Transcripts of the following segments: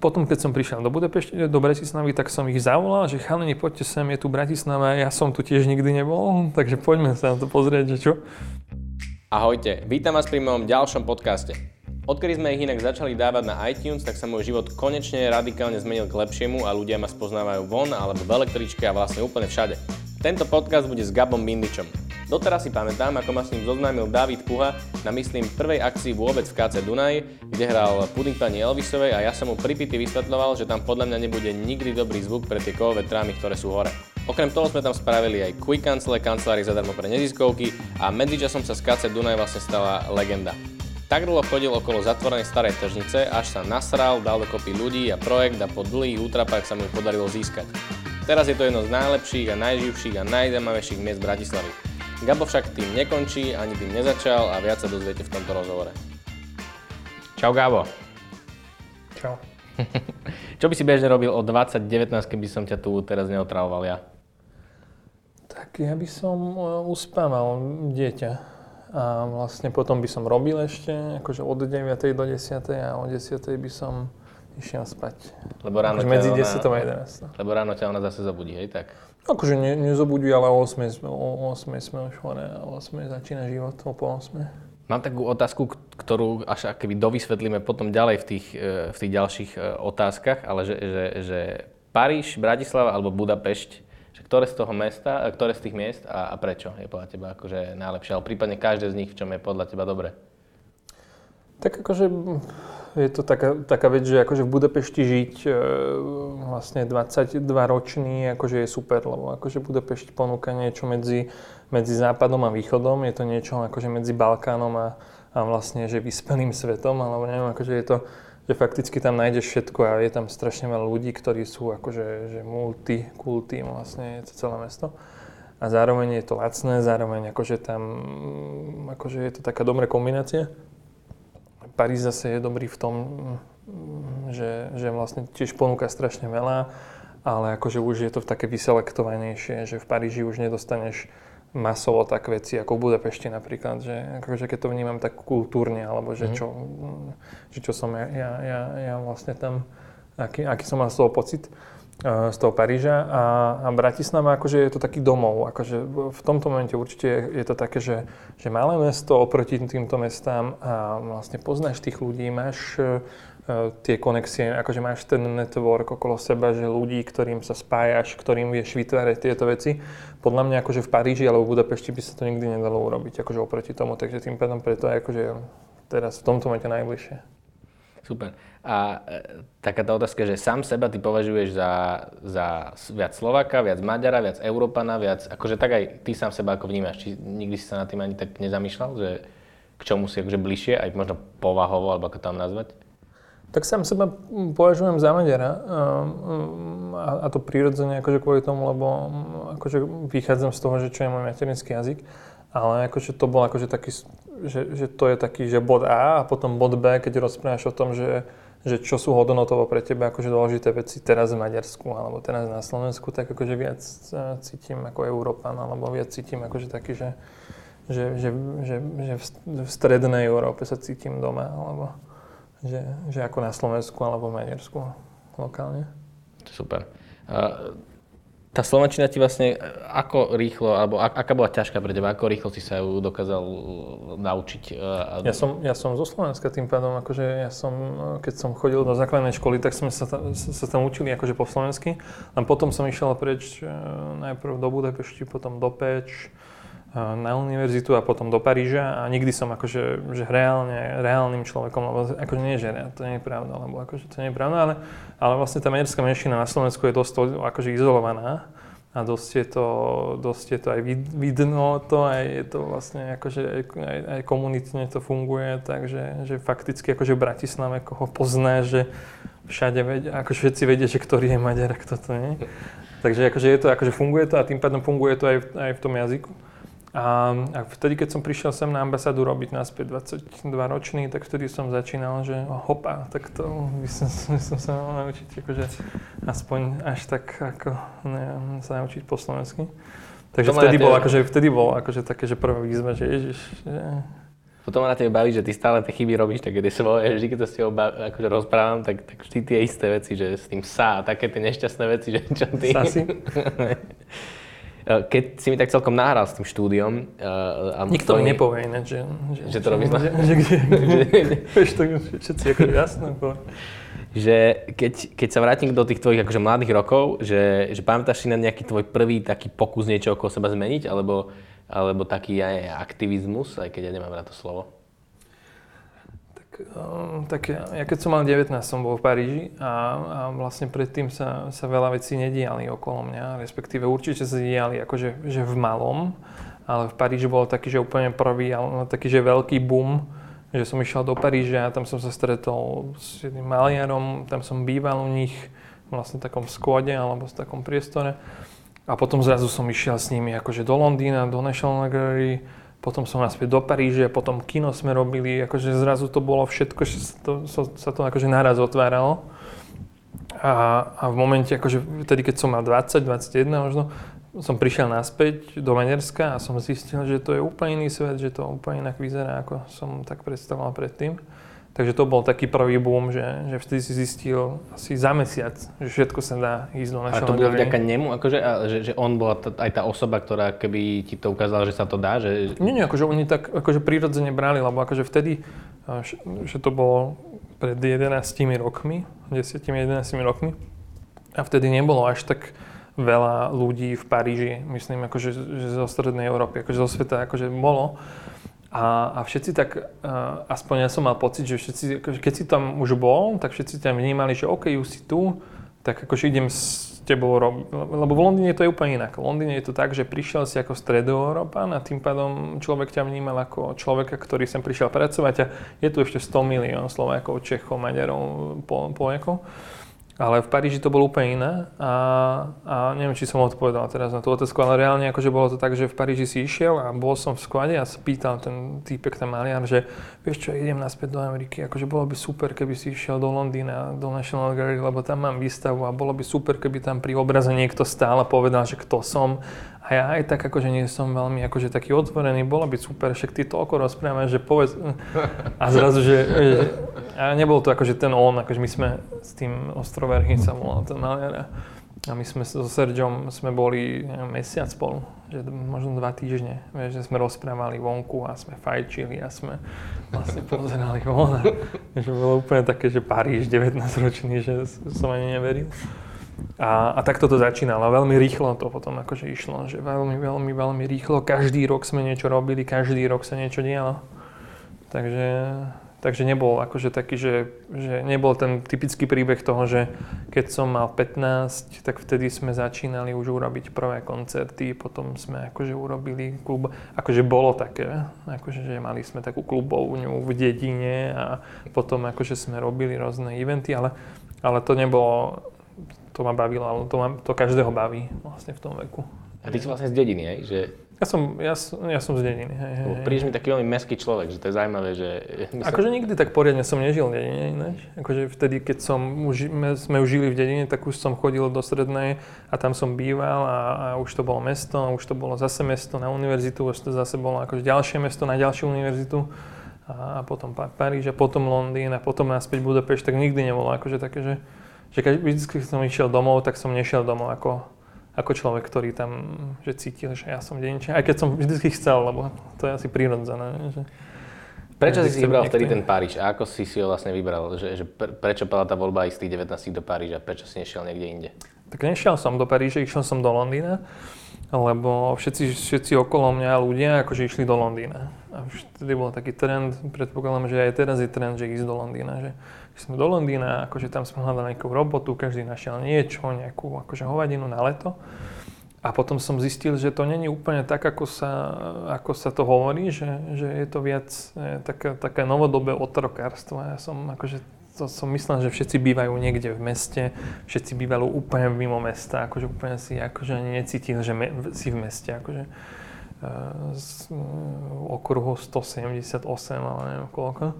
potom, keď som prišiel do Budapešti, do Bratislavy, tak som ich zavolal, že chalani, poďte sem, je tu Bratislava, ja som tu tiež nikdy nebol, takže poďme sa na to pozrieť, že čo. Ahojte, vítam vás pri mojom ďalšom podcaste. Odkedy sme ich inak začali dávať na iTunes, tak sa môj život konečne radikálne zmenil k lepšiemu a ľudia ma spoznávajú von alebo v električke a vlastne úplne všade. Tento podcast bude s Gabom Bindičom. Doteraz si pamätám, ako ma s ním zoznámil David Puha na myslím prvej akcii vôbec v KC Dunaj, kde hral puding pani Elvisovej a ja som mu pripity vysvetľoval, že tam podľa mňa nebude nikdy dobrý zvuk pre tie kovové trámy, ktoré sú hore. Okrem toho sme tam spravili aj quick cancele, kancelári zadarmo pre neziskovky a medzičasom sa z KC Dunaj vlastne stala legenda. Tak dlho chodil okolo zatvorenej starej tržnice, až sa nasral, dal dokopy ľudí a projekt a po dlhých útrapách sa mu podarilo získať. Teraz je to jedno z najlepších a najživších a najzaujímavejších miest Bratislavy. Gabo však tým nekončí, ani tým nezačal a viac sa dozviete v tomto rozhovore. Čau Gabo. Čau. Čo by si bežne robil o 2019, keby som ťa tu teraz neotravoval ja? Tak ja by som e, uspával dieťa. A vlastne potom by som robil ešte, akože od 9. do 10. a o 10. by som išiel spať. Lebo ráno akože medzi 10. a 11. Lebo ráno ťa ona zase zabudí, hej tak? Akože ne, nezobudí, ale o 8 sme, o 8 sme už hore o 8 začína život, o po 8. Mám takú otázku, ktorú až keby dovysvetlíme potom ďalej v tých, e, v tých ďalších e, otázkach, ale že, že, že Paríž, Bratislava alebo Budapešť, že ktoré z toho mesta, e, ktoré z tých miest a, a prečo je podľa teba akože najlepšie, ale prípadne každé z nich, v čom je podľa teba dobré? Tak akože je to taká, taká vec, že akože v Budapešti žiť e, vlastne 22 ročný akože je super, lebo akože Budapešť ponúka niečo medzi, medzi západom a východom, je to niečo akože medzi Balkánom a, a vlastne že vyspelým svetom, alebo neviem, akože je to, že fakticky tam nájdeš všetko a je tam strašne veľa ľudí, ktorí sú akože že multikulty, vlastne je to celé mesto. A zároveň je to lacné, zároveň akože tam, akože je to taká dobrá kombinácia. Paríž zase je dobrý v tom, že, že vlastne tiež ponúka strašne veľa, ale akože už je to také vyselektovanejšie, že v Paríži už nedostaneš masovo tak veci ako v Budapešti napríklad, že akože keď to vnímam tak kultúrne, alebo že, mm. čo, že čo som ja, ja, ja, ja vlastne tam, aký, aký som mal z toho pocit z toho Paríža a, a Bratislava akože je to taký domov, akože v tomto momente určite je, to také, že, že malé mesto oproti týmto mestám a vlastne poznáš tých ľudí, máš uh, tie konexie, akože máš ten network okolo seba, že ľudí, ktorým sa spájaš, ktorým vieš vytvárať tieto veci. Podľa mňa akože v Paríži alebo v Budapešti by sa to nikdy nedalo urobiť, akože oproti tomu, takže tým pádom preto je akože teraz v tomto momente najbližšie. Super. A e, taká tá otázka, že sám seba ty považuješ za, za viac Slovaka, viac Maďara, viac Európana, viac, akože tak aj ty sám seba ako vnímaš. Či nikdy si sa nad tým ani tak nezamýšľal, že k čomu si akože bližšie, aj možno povahovo, alebo ako tam nazvať? Tak sám seba považujem za Maďara a, to prirodzene akože kvôli tomu, lebo akože vychádzam z toho, že čo je môj materinský jazyk, ale akože to bol akože taký, že, že to je taký, že bod A a potom bod B, keď rozprávaš o tom, že že čo sú hodnotovo pre teba akože dôležité veci teraz v Maďarsku alebo teraz na Slovensku, tak akože viac cítim ako Európan alebo viac cítim akože taký, že, že, že, že, že v strednej Európe sa cítim doma alebo že, že ako na Slovensku alebo v Maďarsku lokálne. Super. Tá Slovenčina ti vlastne ako rýchlo, alebo aká bola ťažká pre teba, ako rýchlo si sa ju dokázal uh, naučiť? Uh, ja som, ja som zo Slovenska tým pádom, akože ja som, keď som chodil do základnej školy, tak sme sa, tam, sa tam učili akože po slovensky. A potom som išiel preč najprv do Budapešti, potom do Peč, na univerzitu a potom do Paríža a nikdy som akože že reálne, reálnym človekom, lebo akože nie, že to nie je pravda, lebo akože to nie je pravda, ale, ale vlastne tá maďarská menšina na Slovensku je dosť akože izolovaná a dosť je to, dosť je to aj vidno to, aj je to vlastne akože aj, aj komunitne to funguje, takže že fakticky akože v Bratislave koho pozná, že všade vedia, ako všetci vedia, že ktorý je Maďar a kto to nie. Takže akože je to, akože funguje to a tým pádom funguje to aj aj v tom jazyku. A, a vtedy, keď som prišiel sem na ambasádu robiť naspäť 22 ročný, tak vtedy som začínal, že hopa, tak to by som, by som sa mal naučiť, akože aspoň až tak ako neviem, sa naučiť po slovensky. Takže vtedy bol, akože, vtedy bol akože také, že prvá výzva, že ježiš, že... potom ma na tebe baví, že ty stále tie chyby robíš také tie svoje, vždy keď to s tebou akože rozprávam, tak, tak vždy tie isté veci, že s tým sa také tie nešťastné veci, že čo ty... Sasi? keď si mi tak celkom nahral s tým štúdiom. A Nikto mi nepovie ináč, že, že, že to robíš že, že, vieš, to všetci ako jasné že keď, keď sa vrátim do tých tvojich akože mladých rokov, že, že pamätáš si na nejaký tvoj prvý taký pokus niečo okolo seba zmeniť, alebo, alebo taký aj aktivizmus, aj keď ja nemám na to slovo? Tak, um, tak ja, keď som mal 19, som bol v Paríži a, a vlastne predtým sa, sa veľa vecí nediali okolo mňa, respektíve určite sa diali akože že v malom, ale v Paríži bol taký, že úplne prvý, ale taký, že veľký boom, že som išiel do Paríža, tam som sa stretol s jedným maliarom, tam som býval u nich vlastne v takom skvode alebo v takom priestore. A potom zrazu som išiel s nimi akože do Londýna, do National Gallery, potom som naspäť do Paríže, potom kino sme robili, akože zrazu to bolo všetko, že sa to, sa to akože naraz otváralo. A, a v momente, akože vtedy, keď som mal 20, 21 možno, som prišiel naspäť do Maďarska a som zistil, že to je úplne iný svet, že to úplne inak vyzerá, ako som tak predstavoval predtým. Takže to bol taký prvý boom, že, že vtedy si zistil asi za mesiac, že všetko sa dá ísť do našho A to bolo vďaka nemu? Akože, a, že, že on bola t- aj tá osoba, ktorá keby ti to ukázala, že sa to dá? Že... Nie, nie, akože oni tak akože prirodzene brali, lebo akože vtedy, že to bolo pred 11 rokmi, 10-11 rokmi, a vtedy nebolo až tak veľa ľudí v Paríži, myslím, akože že zo strednej Európy, akože zo sveta, akože bolo. A, a všetci tak, uh, aspoň ja som mal pocit, že všetci, akože keď si tam už bol, tak všetci tam vnímali, že OK, už si tu, tak akože idem s tebou robiť. Lebo v Londýne to je úplne inak. V Londýne je to tak, že prišiel si ako stredoeurópan a tým pádom človek ťa vnímal ako človeka, ktorý sem prišiel pracovať a je tu ešte 100 milión Slovákov, Čechov, Maďarov, Poliakov. Ale v Paríži to bolo úplne iné a, a neviem, či som odpovedal teraz na tú otázku, ale reálne akože bolo to tak, že v Paríži si išiel a bol som v sklade a sa pýtal ten týpek, ten maliar, že vieš čo, idem naspäť do Ameriky, akože bolo by super, keby si išiel do Londýna, do National Gallery, lebo tam mám výstavu a bolo by super, keby tam pri obraze niekto stál a povedal, že kto som a ja aj tak akože nie som veľmi akože taký otvorený, bolo by super, však ty toľko rozprávame, že povedz... A zrazu, že, že... A nebol to akože ten on, akože my sme s tým Ostroverhy sa volal ten maliar a my sme so Sergiom sme boli mesiac spolu, že možno dva týždne, vieš, že sme rozprávali vonku a sme fajčili a sme vlastne pozerali von a že bolo úplne také, že Paríž 19 ročný, že som ani neveril. A, a takto to začínalo. Veľmi rýchlo to potom akože išlo, že veľmi, veľmi, veľmi rýchlo. Každý rok sme niečo robili, každý rok sa niečo dialo. Takže, takže nebol akože taký, že, že nebol ten typický príbeh toho, že keď som mal 15, tak vtedy sme začínali už urobiť prvé koncerty, potom sme akože urobili klub, akože bolo také, akože že mali sme takú klubovňu v dedine a potom akože sme robili rôzne eventy, ale, ale to nebolo to ma bavilo, ale to, ma, to každého baví vlastne v tom veku. A ty si vlastne z dediny, hej? Že... Ja som, ja, ja som z dediny, hej, hej, Prídeš mi taký veľmi meský človek, že to je zaujímavé, že... Myslím... Akože nikdy tak poriadne som nežil v dedine ináč. Akože vtedy, keď som už, sme už žili v dedine, tak už som chodil do strednej a tam som býval a, a už to bolo mesto, a už to bolo zase mesto na univerzitu, už to zase bolo akože ďalšie mesto na ďalšiu univerzitu a, a potom Paríž a potom Londýn a potom naspäť Budapešť, tak nikdy nebolo akože také, že že keď vždy, keď som išiel domov, tak som nešiel domov ako, ako človek, ktorý tam že cítil, že ja som dedinčan. Aj keď som vždy chcel, lebo to je asi prírodzené. Že Prečo si si vybral vtedy ten Paríž a ako si si ho vlastne vybral? Že, že prečo bola tá voľba z tých 19 do Paríža? Prečo si nešiel niekde inde? Tak nešiel som do Paríža, išiel som do Londýna, lebo všetci, všetci okolo mňa ľudia akože išli do Londýna. A už vtedy bol taký trend, predpokladám, že aj teraz je trend, že ísť do Londýna. Že sme do Londýna, akože tam sme hľadali nejakú robotu, každý našiel niečo, nejakú akože hovadinu na leto. A potom som zistil, že to není úplne tak, ako sa, ako sa to hovorí, že, že je to viac také, také novodobé otrokárstvo. Ja som akože to som myslel, že všetci bývajú niekde v meste, všetci bývajú úplne mimo mesta, akože úplne si akože ani necítil, že me, si v meste, akože z uh, okruhu 178, ale neviem koľko.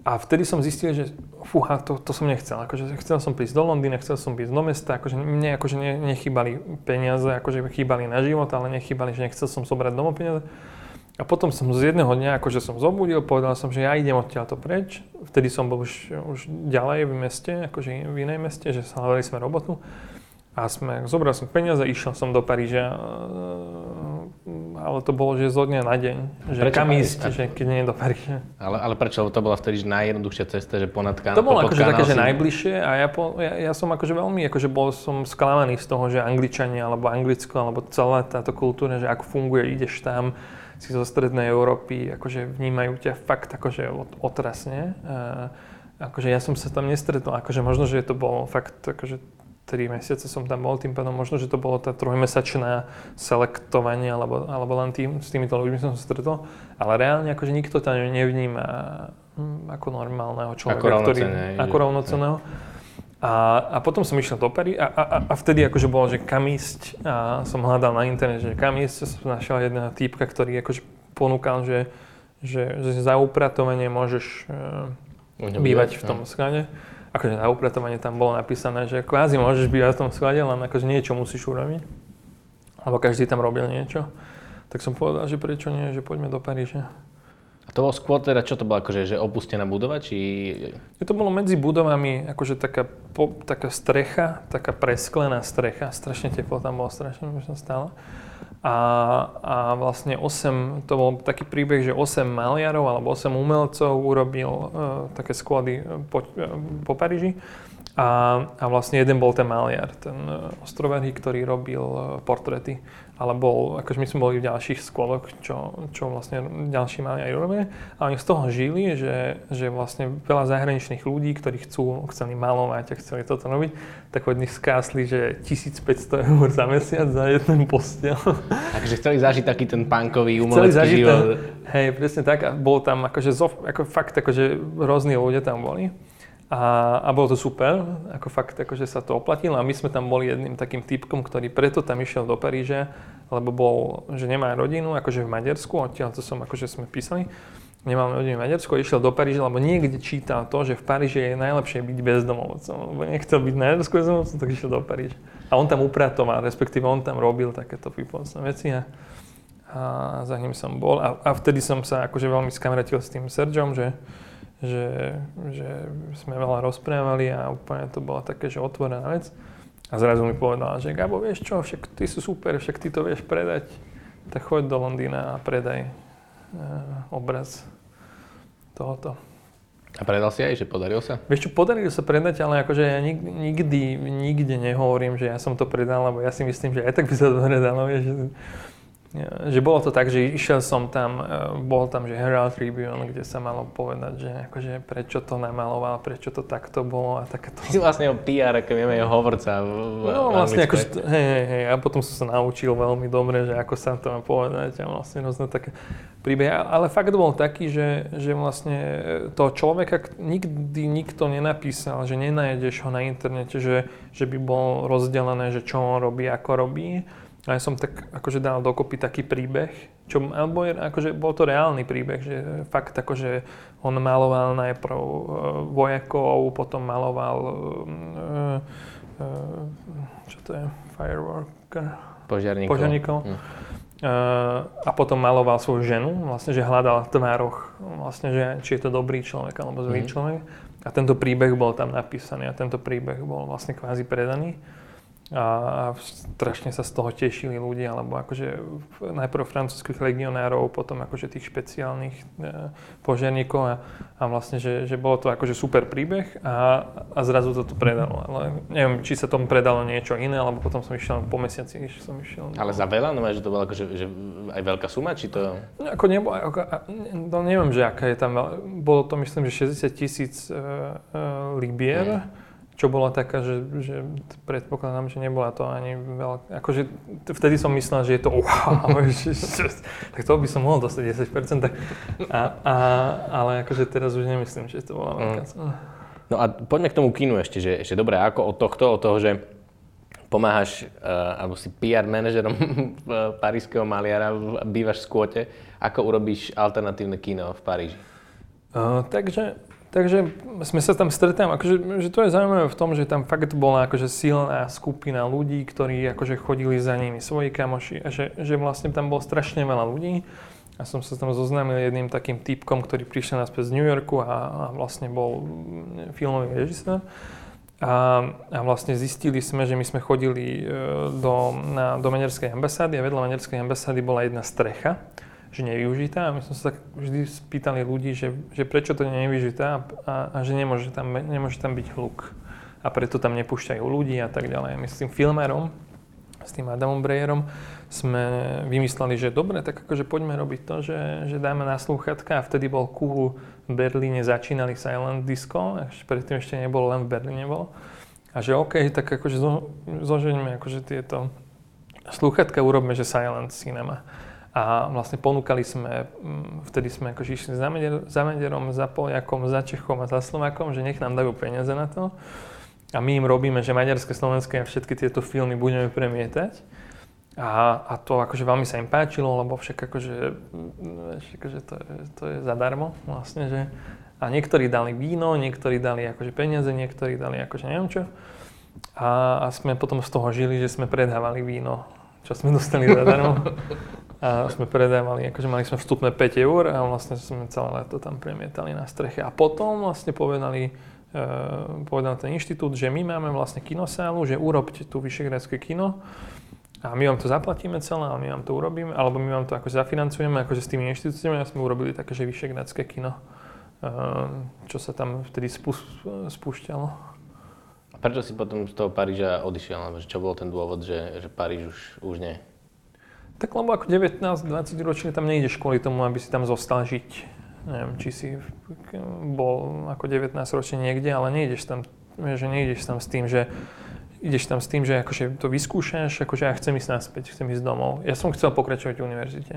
A vtedy som zistil, že fúha, to, to som nechcel. Akože chcel som prísť do Londýna, chcel som prísť do mesta, akože mne akože ne, nechýbali peniaze, akože chýbali na život, ale nechýbali, že nechcel som zobrať domov peniaze. A potom som z jedného dňa, akože som zobudil, povedal som, že ja idem odtiaľto preč. Vtedy som bol už, už ďalej v meste, akože v inej meste, že sa hľadali sme robotu. A sme, zobral som peniaze, išiel som do Paríža, ale to bolo, že zo dňa na deň. Že prečo kam ísť, že keď nie je do Paríža. Ale, ale prečo? To bola vtedy najjednoduchšia cesta, že ponad kanál. To bolo akože také, že najbližšie a ja, po, ja, ja, som akože veľmi, akože bol som sklamaný z toho, že Angličania alebo Anglicko alebo celá táto kultúra, že ako funguje, ideš tam, si zo strednej Európy, akože vnímajú ťa fakt akože otrasne. akože ja som sa tam nestretol, akože možno, že to bolo fakt akože 3 mesiace som tam bol, tým pádom možno, že to bolo tá trojmesačná selektovanie, alebo, alebo len tým, s týmito ľuďmi som sa stretol, ale reálne akože nikto tam nevníma hm, ako normálneho človeka, ako ktorý, ako rovnoceného. A, a potom som išiel do Parí a, a, a vtedy akože bolo, že kam ísť a som hľadal na internete, že kam ísť, som našiel jedného týpka, ktorý akože ponúkal, že, že, že za upratovanie môžeš uh, bývať v tom sklade. Akože za upratovanie tam bolo napísané, že kvázi môžeš bývať v tom sklade, len akože niečo musíš urobiť. Alebo každý tam robil niečo. Tak som povedal, že prečo nie, že poďme do Paríža. A to bolo skôr teda, čo to bolo, akože, že opustená budova, či... Je to bolo medzi budovami, akože taká, po, taká strecha, taká presklená strecha, strašne teplo tam bolo, strašne už som stále. A, a vlastne 8, to bol taký príbeh, že 8 maliarov alebo 8 umelcov urobil uh, také sklady po, uh, po Paríži. A, a vlastne jeden bol ten maliar, ten uh, ostroverý, ktorý robil uh, portréty ale bol, akože my sme boli v ďalších skoloch, čo, čo vlastne ďalší mali aj robia. A oni z toho žili, že, že vlastne veľa zahraničných ľudí, ktorí chcú, chceli malovať a chceli toto robiť, tak od nich skásli, že 1500 eur za mesiac za jeden postel. Takže chceli zažiť taký ten punkový umelecký život. Ten, hej, presne tak. A bol tam akože, ako fakt akože rôzni ľudia tam boli. A, a bolo to super, ako fakt, akože sa to oplatilo. A my sme tam boli jedným takým typkom, ktorý preto tam išiel do Paríža, lebo bol, že nemá rodinu, akože v Maďarsku, odtiaľ to som, akože sme písali, nemal rodinu v Maďarsku, išiel do Paríža, lebo niekde čítal to, že v Paríži je najlepšie byť bezdomovcom, lebo nechcel byť na Maďarsku bezdomovcom, tak išiel do Paríža. A on tam upratoval, respektíve on tam robil takéto výpomocné veci a, a za ním som bol. A, a vtedy som sa akože veľmi skamratil s tým Sergeom, že že, že sme veľa rozprávali a úplne to bola také, že otvorená vec. A zrazu mi povedala, že Gabo, vieš čo, však ty sú super, však ty to vieš predať, tak choď do Londýna a predaj e, obraz tohoto. A predal si aj, že podaril sa? Vieš čo, podarilo sa predať, ale akože ja nikdy, nikdy, nikde nehovorím, že ja som to predal, lebo ja si myslím, že aj tak by sa to predalo, vieš, že bolo to tak, že išiel som tam, e, bol tam, že Herald Tribune, kde sa malo povedať, že akože prečo to namaloval, prečo to takto bolo a takéto. Ty si vlastne o PR, ako vieme, jeho hovorca v, No vlastne akože, hej, hej, hej, a potom som sa naučil veľmi dobre, že ako sa to má povedať a vlastne rôzne také príbehy. Ale fakt bol taký, že, že vlastne to človeka nikdy nikto nenapísal, že nenájdeš ho na internete, že, že by bol rozdelené, že čo on robí, ako robí a ja som tak akože dal dokopy taký príbeh, čo, alebo je, akože bol to reálny príbeh, že fakt akože on maloval najprv uh, vojakov, potom maloval, uh, uh, čo to je, fireworker? Požiarníkov. Požiarníkov. Hm. A potom maloval svoju ženu, vlastne, že hľadal v tvároch, vlastne, že či je to dobrý človek alebo zlý hm. človek. A tento príbeh bol tam napísaný a tento príbeh bol vlastne kvázi predaný a strašne sa z toho tešili ľudia, lebo akože najprv francúzských legionárov, potom akože tých špeciálnych e, požiarníkov a, a vlastne, že, že bolo to akože super príbeh a, a zrazu to tu predalo. Ale neviem, či sa tomu predalo niečo iné, alebo potom som išiel po mesiaci, som išiel. Ale za veľa? No že to bola akože že aj veľká suma, či to... No, ako nebo, ako, no, neviem, že aká je tam, bolo to myslím, že 60 tisíc uh, uh, libier. Mm čo bola taká, že, že predpokladám, že nebola to ani veľká, akože vtedy som myslel, že je to wow, že, že, tak to by som mohol dostať 10%, tak, a, a, ale akože teraz už nemyslím, že to bola veľká mm. No a poďme k tomu kinu ešte, že, že dobre, ako od tohto, od toho, že pomáhaš, uh, alebo si PR manažerom parískeho maliara, bývaš v skôte, ako urobíš alternatívne kino v Paríži? Uh, takže Takže sme sa tam stretli, akože, že to je zaujímavé v tom, že tam fakt bola akože silná skupina ľudí, ktorí akože chodili za nimi svoji kamoši a že, že vlastne tam bolo strašne veľa ľudí A som sa tam zoznámil jedným takým typkom, ktorý prišiel naspäť z New Yorku a, a vlastne bol filmový režisér. A, a vlastne zistili sme, že my sme chodili e, do, na, do maďarskej ambasády a vedľa maďarskej ambasády bola jedna strecha, že nevyužitá my sme sa vždy spýtali ľudí, že, že prečo to nie je využitá a, a že nemôže tam, nemôže tam byť hluk a preto tam nepúšťajú ľudí a tak ďalej. My s tým filmerom, s tým Adamom Brejerom sme vymysleli, že dobre, tak akože poďme robiť to, že, že dáme na slúchatka a vtedy bol cool v Berlíne začínali silent disco, až predtým ešte nebolo, len v Berlíne bol. A že OK, tak akože zo, zoženíme akože tieto slúchatka, urobme, že silent cinema. A vlastne ponúkali sme, mm, vtedy sme akože išli za, Meder, za za Poliakom, za Čechom a za Slovákom, že nech nám dajú peniaze na to. A my im robíme, že maďarské, slovenské a všetky tieto filmy budeme premietať. A, a to akože veľmi sa im páčilo, lebo však akože, mm, akože to, je, to je zadarmo vlastne, že a niektorí dali víno, niektorí dali akože peniaze, niektorí dali akože neviem čo. A, a sme potom z toho žili, že sme predávali víno, čo sme dostali zadarmo. A sme predávali, akože mali sme vstupné 5 eur a vlastne sme celé leto tam premietali na streche. A potom vlastne povedali, uh, povedal ten inštitút, že my máme vlastne kinosálu, že urobte tu Vyšehradské kino a my vám to zaplatíme celé, a my vám to urobíme, alebo my vám to ako zafinancujeme, akože s tými inštitúciami a sme urobili také, že Vyšegradské kino, ehm, čo sa tam vtedy spúšťalo. A prečo si potom z toho Paríža odišiel? Čo bol ten dôvod, že, že Paríž už, už nie? Tak lebo ako 19-20 ročný tam nejdeš kvôli tomu, aby si tam zostal žiť. Neviem, či si bol ako 19 ročný niekde, ale nejdeš tam, že nejdeš tam s tým, že ideš tam s tým, že akože to vyskúšaš, akože ja chcem ísť naspäť, chcem ísť domov. Ja som chcel pokračovať v univerzite.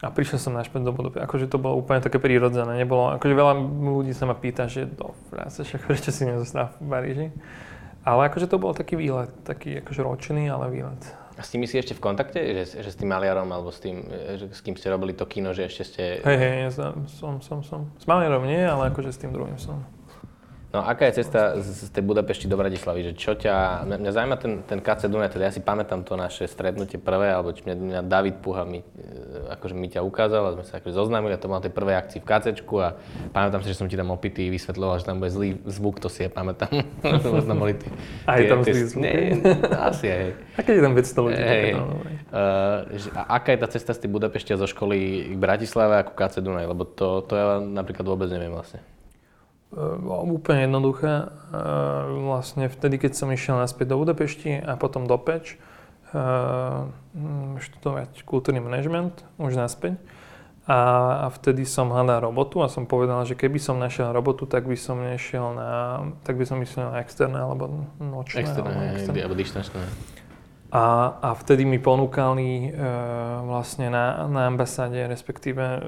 A prišiel som naspäť do Budapešti. Akože to bolo úplne také prírodzené. Nebolo, akože veľa ľudí sa ma pýta, že do práce, prečo si nezostal v Paríži. Ale akože to bol taký výlet, taký akože ročný, ale výlet. A s tými si ešte v kontakte? Že, že s tým maliarom alebo s tým, že, s kým ste robili to kino, že ešte ste... Hej, hej, som, som, som. S maliarom nie, ale akože s tým druhým som. No aká je cesta z, z tej Budapešti do Bratislavy? Že čo ťa, mňa, mňa zaujíma ten, ten KC Dunaj, teda ja si pamätám to naše stretnutie prvé, alebo či mňa, mňa David Puha mi, e, akože mi ťa ukázal a sme sa akože zoznámili a to mal tej prvej akcii v KCčku a pamätám si, že som ti tam opitý vysvetľoval, že tam bude zlý zvuk, to si je pamätám. Možno boli tie, aj tam zlý zvuk? Nie, asi aj. A keď je tam 500 ľudí? Hey, uh, a aká je tá cesta z tej Budapešti zo školy k Bratislave ako KC Dunaj? Lebo to, to ja napríklad vôbec neviem vlastne. Úplne jednoduché. Vlastne vtedy, keď som išiel naspäť do Budapešti a potom do Peč študovať kultúrny manažment už naspäť. A, a vtedy som hľadal robotu a som povedal, že keby som našiel robotu, tak by som nešiel na, tak by som išiel na externé alebo nočné. Externé, alebo, externé. alebo. A, a vtedy mi ponúkali e, vlastne na, na ambasáde, respektíve e,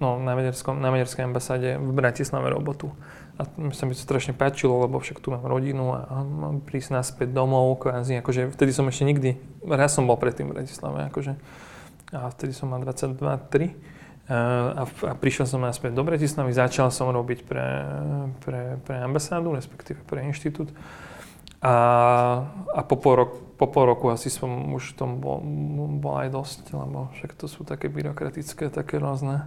no, na, na maďarskej ambasáde v Bratislave robotu. A sa mi to strašne páčilo, lebo však tu mám rodinu a mám prísť naspäť domov, kvázi, akože vtedy som ešte nikdy, raz som bol predtým v Bratislave, akože, a vtedy som mal 22, 3. A, a prišiel som naspäť do Bratislavy, začal som robiť pre, pre, pre ambasádu, respektíve pre inštitút. A, a po, pol rok, po pol roku asi som už tom bol, bol aj dosť, lebo však to sú také byrokratické, také rôzne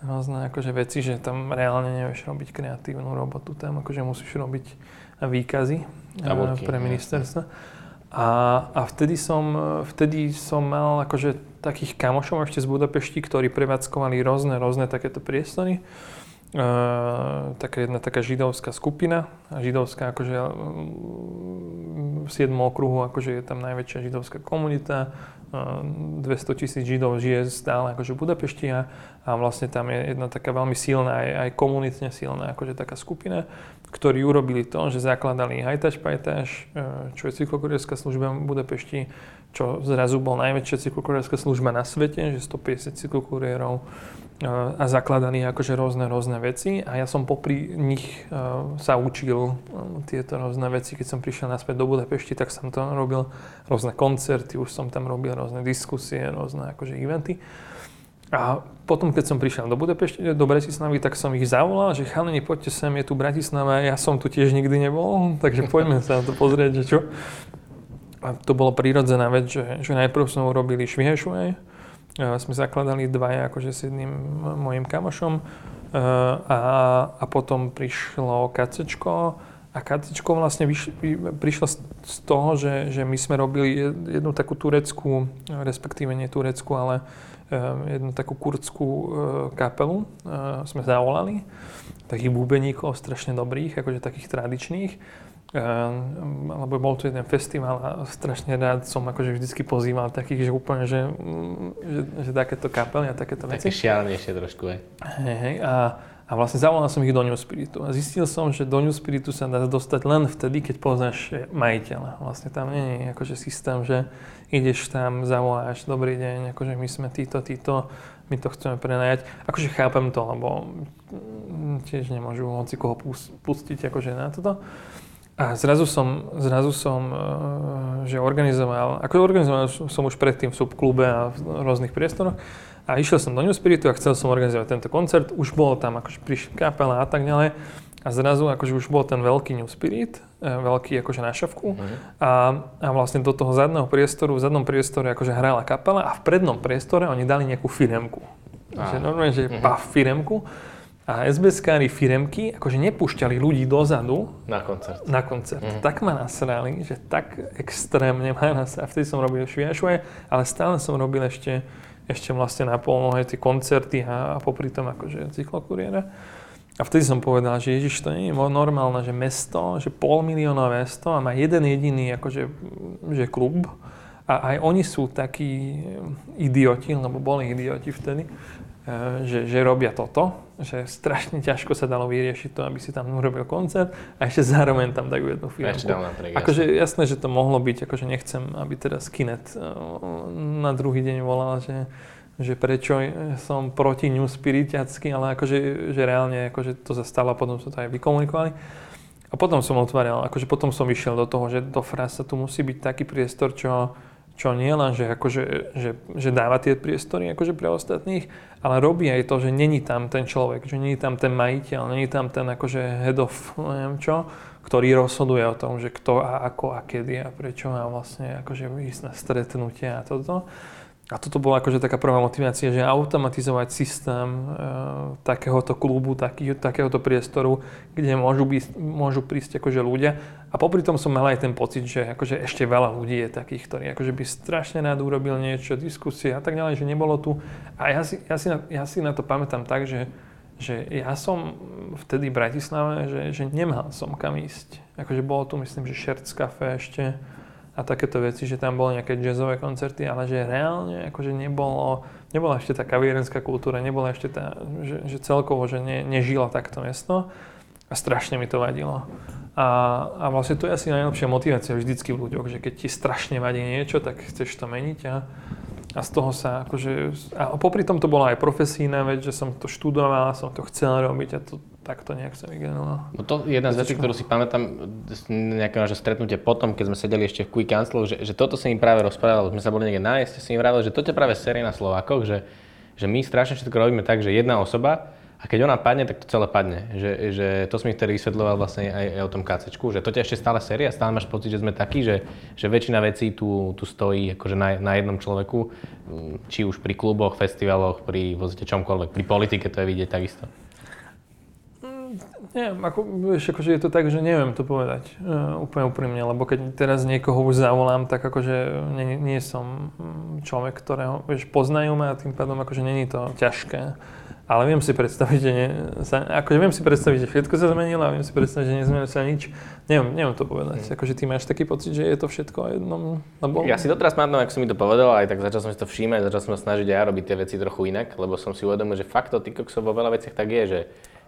rôzne akože veci, že tam reálne nevieš robiť kreatívnu robotu, tam akože musíš robiť výkazy Tabulky, pre ministerstvo. A, a vtedy, som, vtedy som mal akože takých kamošov ešte z Budapešti, ktorí prevádzkovali rôzne, rôzne takéto priestory. Taká jedna taká židovská skupina, židovská akože v 7. okruhu akože je tam najväčšia židovská komunita, 200 tisíc Židov žije stále akože v Budapešti a, a vlastne tam je jedna taká veľmi silná, aj, aj komunitne silná akože taká skupina, ktorí urobili to, že zakladali Hajtaš Pajtaš, čo je cyklokurierská služba v Budapešti, čo zrazu bol najväčšia cyklokurierská služba na svete, že 150 cyklokuriérov a zakladali akože rôzne, rôzne veci a ja som popri nich uh, sa učil uh, tieto rôzne veci. Keď som prišiel naspäť do Budapešti, tak som to robil rôzne koncerty, už som tam robil rôzne diskusie, rôzne akože eventy. A potom, keď som prišiel do Budapešti, do Bratislavy, tak som ich zavolal, že chalani, poďte sem, je tu Bratislava, ja som tu tiež nikdy nebol, takže poďme sa na to pozrieť, že čo. A to bolo prírodzená vec, že, že najprv sme urobili Švihešuaj, sme zakladali dvaja akože s jedným mojim kamošom a, a potom prišlo kacečko. A kacečko vlastne vyš, prišlo z toho, že, že my sme robili jednu takú tureckú, respektíve nie tureckú, ale jednu takú kurdskú kapelu sme zavolali, takých bubeníkov strašne dobrých, akože takých tradičných Ehm, lebo bol tu jeden festival a strašne rád som akože vždycky pozýval takých, že úplne, že, mm, že, že takéto kapely a takéto veci. Také šialenejšie trošku, hej. Hej, hej. A, a vlastne zavolal som ich do New Spiritu. A zistil som, že do New Spiritu sa dá dostať len vtedy, keď poznáš majiteľa. Vlastne tam nie je akože systém, že ideš tam, zavoláš, dobrý deň, akože my sme títo, títo, my to chceme prenajať. Akože chápem to, lebo mm, tiež nemôžu hoci koho pustiť akože na toto. A zrazu som, zrazu som uh, že organizoval, ako organizoval som už predtým v subklube a v rôznych priestoroch a išiel som do New Spiritu a chcel som organizovať tento koncert. Už bolo tam akože prišli kapela a tak ďalej. A zrazu akože už bol ten veľký New Spirit, uh, veľký akože na šavku. Uh-huh. A, a vlastne do toho zadného priestoru, v zadnom priestore akože hrála kapela a v prednom priestore oni dali nejakú firemku. Ah. Že normálne, že uh-huh. paf firemku. A SBS-kári firemky akože nepúšťali ľudí dozadu na koncert. Na koncert. Mm. Tak ma nasrali, že tak extrémne ma nasrali. Vtedy som robil šviašuje, ale stále som robil ešte, ešte vlastne na polnohe tie koncerty a, a popri tom akože cyklokuriéra. A vtedy som povedal, že Ježiš, to nie je normálne, že mesto, že pol miliónové mesto a má jeden jediný akože, že klub. A aj oni sú takí idioti, lebo boli idioti vtedy, E, že, že robia toto, že strašne ťažko sa dalo vyriešiť to, aby si tam urobil koncert a ešte zároveň tam dajú jednu firmu. Ešte dám napriek, akože jasné, že to mohlo byť, akože nechcem, aby teraz Kinet e, na druhý deň volal, že, že prečo som proti New Spiritiacky, ale akože že reálne akože to sa stalo a potom sa to aj vykomunikovali. A potom som otváral, akože potom som išiel do toho, že do frasa tu musí byť taký priestor, čo, čo nie len, že, akože, že, že dáva tie priestory akože pre ostatných, ale robí aj to, že není tam ten človek, že není tam ten majiteľ, není tam ten akože head of neviem čo, ktorý rozhoduje o tom, že kto a ako a kedy a prečo má vlastne akože ísť na stretnutie a toto. A toto bola akože taká prvá motivácia, že automatizovať systém e, takéhoto klubu, taký, takéhoto priestoru, kde môžu, byť, môžu prísť akože ľudia. A popri tom som mal aj ten pocit, že akože ešte veľa ľudí je takých, ktorí akože by strašne rád urobil niečo, diskusie a tak ďalej, že nebolo tu. A ja si, ja si, na, ja si na to pamätám tak, že, že ja som vtedy v Bratislave, že, že nemal som kam ísť. Akože bolo tu, myslím, že Šerc Cafe ešte, a takéto veci, že tam boli nejaké jazzové koncerty, ale že reálne akože nebolo, nebola ešte tá kavierenská kultúra, nebola ešte tá, že, že celkovo, že ne, nežila takto mesto a strašne mi to vadilo. A, a vlastne to je asi najlepšia motivácia vždycky v ľuďoch, že keď ti strašne vadí niečo, tak chceš to meniť a, a z toho sa akože... A popri tom to bola aj profesijná vec, že som to študoval, som to chcel robiť a to takto nejak sa vygeneroval. No to je jedna z vecí, ktorú si pamätám nejakého naše stretnutie potom, keď sme sedeli ešte v Quick Cancel, že, že toto si im práve rozprával, sme sa boli niekde nájsť, si im vravili, že toto je práve série na Slovákoch, že, že my strašne všetko robíme tak, že jedna osoba a keď ona padne, tak to celé padne. Že, že to som mi vtedy vysvetľoval vlastne aj, aj o tom KCčku, že to ťa ešte stále séria, stále máš pocit, že sme takí, že, že väčšina vecí tu, tu stojí akože na, na jednom človeku, či už pri kluboch, festivaloch, pri vozite čomkoľvek, pri politike to je vidieť takisto. Nie, ako, vieš, akože je to tak, že neviem to povedať uh, úplne úprimne, lebo keď teraz niekoho už zavolám, tak akože nie, nie som mm, človek, ktorého vieš, poznajú ma a tým pádom akože není to ťažké. Ale viem si predstaviť, že nie, sa, akože viem si predstaviť, že všetko sa zmenilo a viem si predstaviť, že nezmenilo sa nič. Neviem, neviem to povedať. Mm. Akože ty máš taký pocit, že je to všetko jedno, lebo... Ja si doteraz pamätám, ako som mi to povedal, aj tak začal som si to všímať, začal som sa snažiť aj robiť tie veci trochu inak, lebo som si uvedomil, že fakt to ty vo veľa veciach tak je, že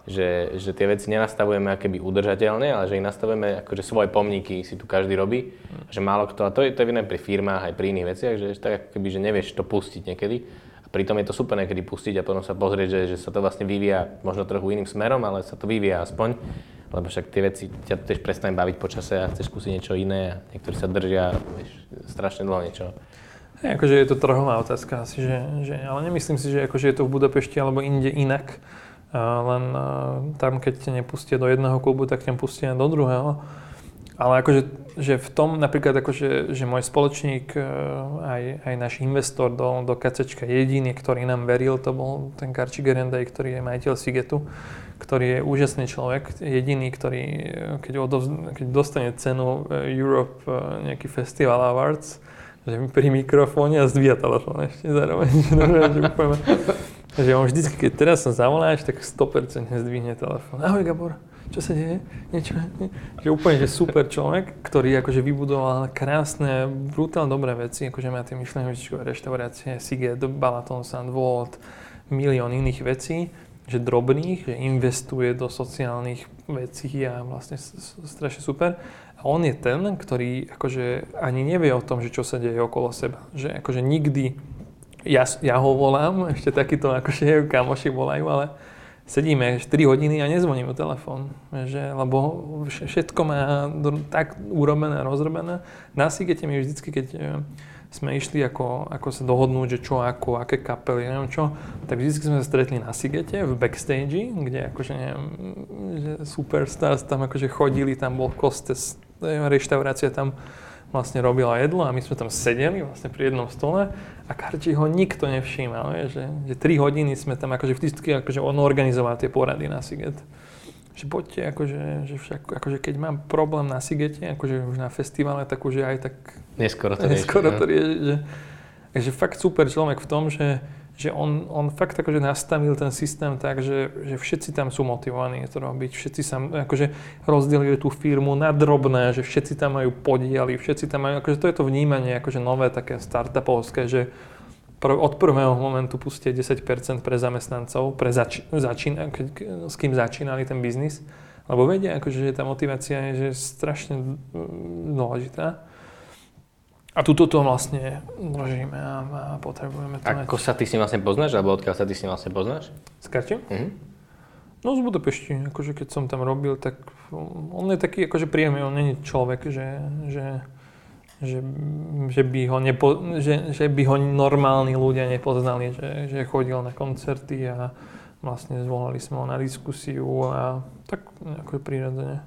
že, že tie veci nenastavujeme akéby udržateľne, ale že ich nastavujeme akože svoje pomníky si tu každý robí, mm. že málo kto, a to je, to je iné pri firmách aj pri iných veciach, že tak keby, že nevieš to pustiť niekedy. A pritom je to super niekedy pustiť a potom sa pozrieť, že, že sa to vlastne vyvíja možno trochu iným smerom, ale sa to vyvíja aspoň, lebo však tie veci ťa tiež prestane baviť počase a chceš skúsiť niečo iné a niektorí sa držia vieš, strašne dlho niečo. Hey, akože je to trhová otázka asi, že, že, ale nemyslím si, že akože je to v Budapešti alebo inde inak len tam, keď ťa nepustia do jedného klubu, tak ťa pustia do druhého. Ale akože že v tom napríklad akože, že môj spoločník, e, aj, aj náš investor do, do KCčka jediný, ktorý nám veril, to bol ten Karči Gerendaj, ktorý je majiteľ Sigetu, ktorý je úžasný človek, jediný, ktorý keď, odovz, keď dostane cenu e, Europe e, nejaký Festival Awards, že pri mikrofóne a zdvíja telefón ešte zároveň. že, on vždycky, keď teraz sa zavoláš, tak 100% zdvihne telefón. Ahoj Gabor čo sa deje, niečo, nie? že úplne že super človek, ktorý akože vybudoval krásne, brutálne dobré veci, akože má tie myšlenky, reštaurácie, Siget, Balaton, Sandvold, milión iných vecí, že drobných, že investuje do sociálnych vecí a vlastne strašne super. On je ten, ktorý akože ani nevie o tom, že čo sa deje okolo seba. Že akože nikdy, ja, ja ho volám, ešte takýto akože kamoši volajú, ale sedíme 4 hodiny a nezvoním o telefón, že, lebo všetko má tak urobené a rozrobené. Na Sigete mi vždycky, keď e, sme išli ako, ako sa dohodnúť, že čo, ako, aké kapely, neviem čo, tak vždycky sme sa stretli na Sigete v backstage, kde akože neviem, že superstars tam akože chodili, tam bol Kostes, reštaurácia tam vlastne robila jedlo a my sme tam sedeli vlastne pri jednom stole a Karči ho nikto nevšímal, vie, že, že 3 hodiny sme tam akože vždycky, akože on organizoval tie porady na Siget. Že poďte, akože, že však, akože keď mám problém na Sigete, akože už na festivale, tak už aj tak... Neskoro to neskoro to rieši, že, že fakt super človek v tom, že, že on, on fakt akože nastavil ten systém tak, že, že všetci tam sú motivovaní to robiť, všetci sa akože rozdelili tú firmu na drobné, že všetci tam majú podiely, všetci tam majú, akože to je to vnímanie akože nové také startupovské, že od prvého momentu pustie 10% pre zamestnancov, pre zač, začín, keď, s kým začínali ten biznis, lebo vedia, akože, že tá motivácia je že strašne dôležitá. A tuto to vlastne držíme a, a potrebujeme to Ako mať. sa ty si vlastne poznáš, alebo odkiaľ sa ty si vlastne poznáš? S Karčím? Uh-huh. No z Budapešti, akože keď som tam robil, tak on je taký akože príjemný, on není človek, že, že, že, že, by ho nepo, že, že by ho normálni ľudia nepoznali, že, že chodil na koncerty a vlastne zvolali sme ho na diskusiu a tak ako prirodzene.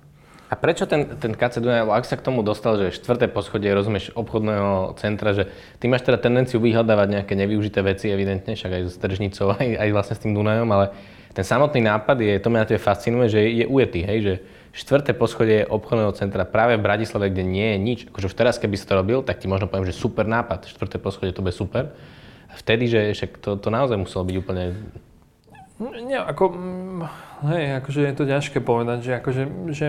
A prečo ten, ten KC Dunaj, ak sa k tomu dostal, že štvrté poschodie, rozumieš, obchodného centra, že ty máš teda tendenciu vyhľadávať nejaké nevyužité veci, evidentne, však aj so Stržnicou, aj, aj vlastne s tým Dunajom, ale ten samotný nápad je, to mňa na tebe fascinuje, že je ujetý, hej, že štvrté poschodie obchodného centra práve v Bratislave, kde nie je nič. Akože už teraz, keby si to robil, tak ti možno poviem, že super nápad, štvrté poschodie, to bude super. Vtedy, že však to, to naozaj muselo byť úplne nie, ako, mm, hej, akože je to ťažké povedať, že, akože, že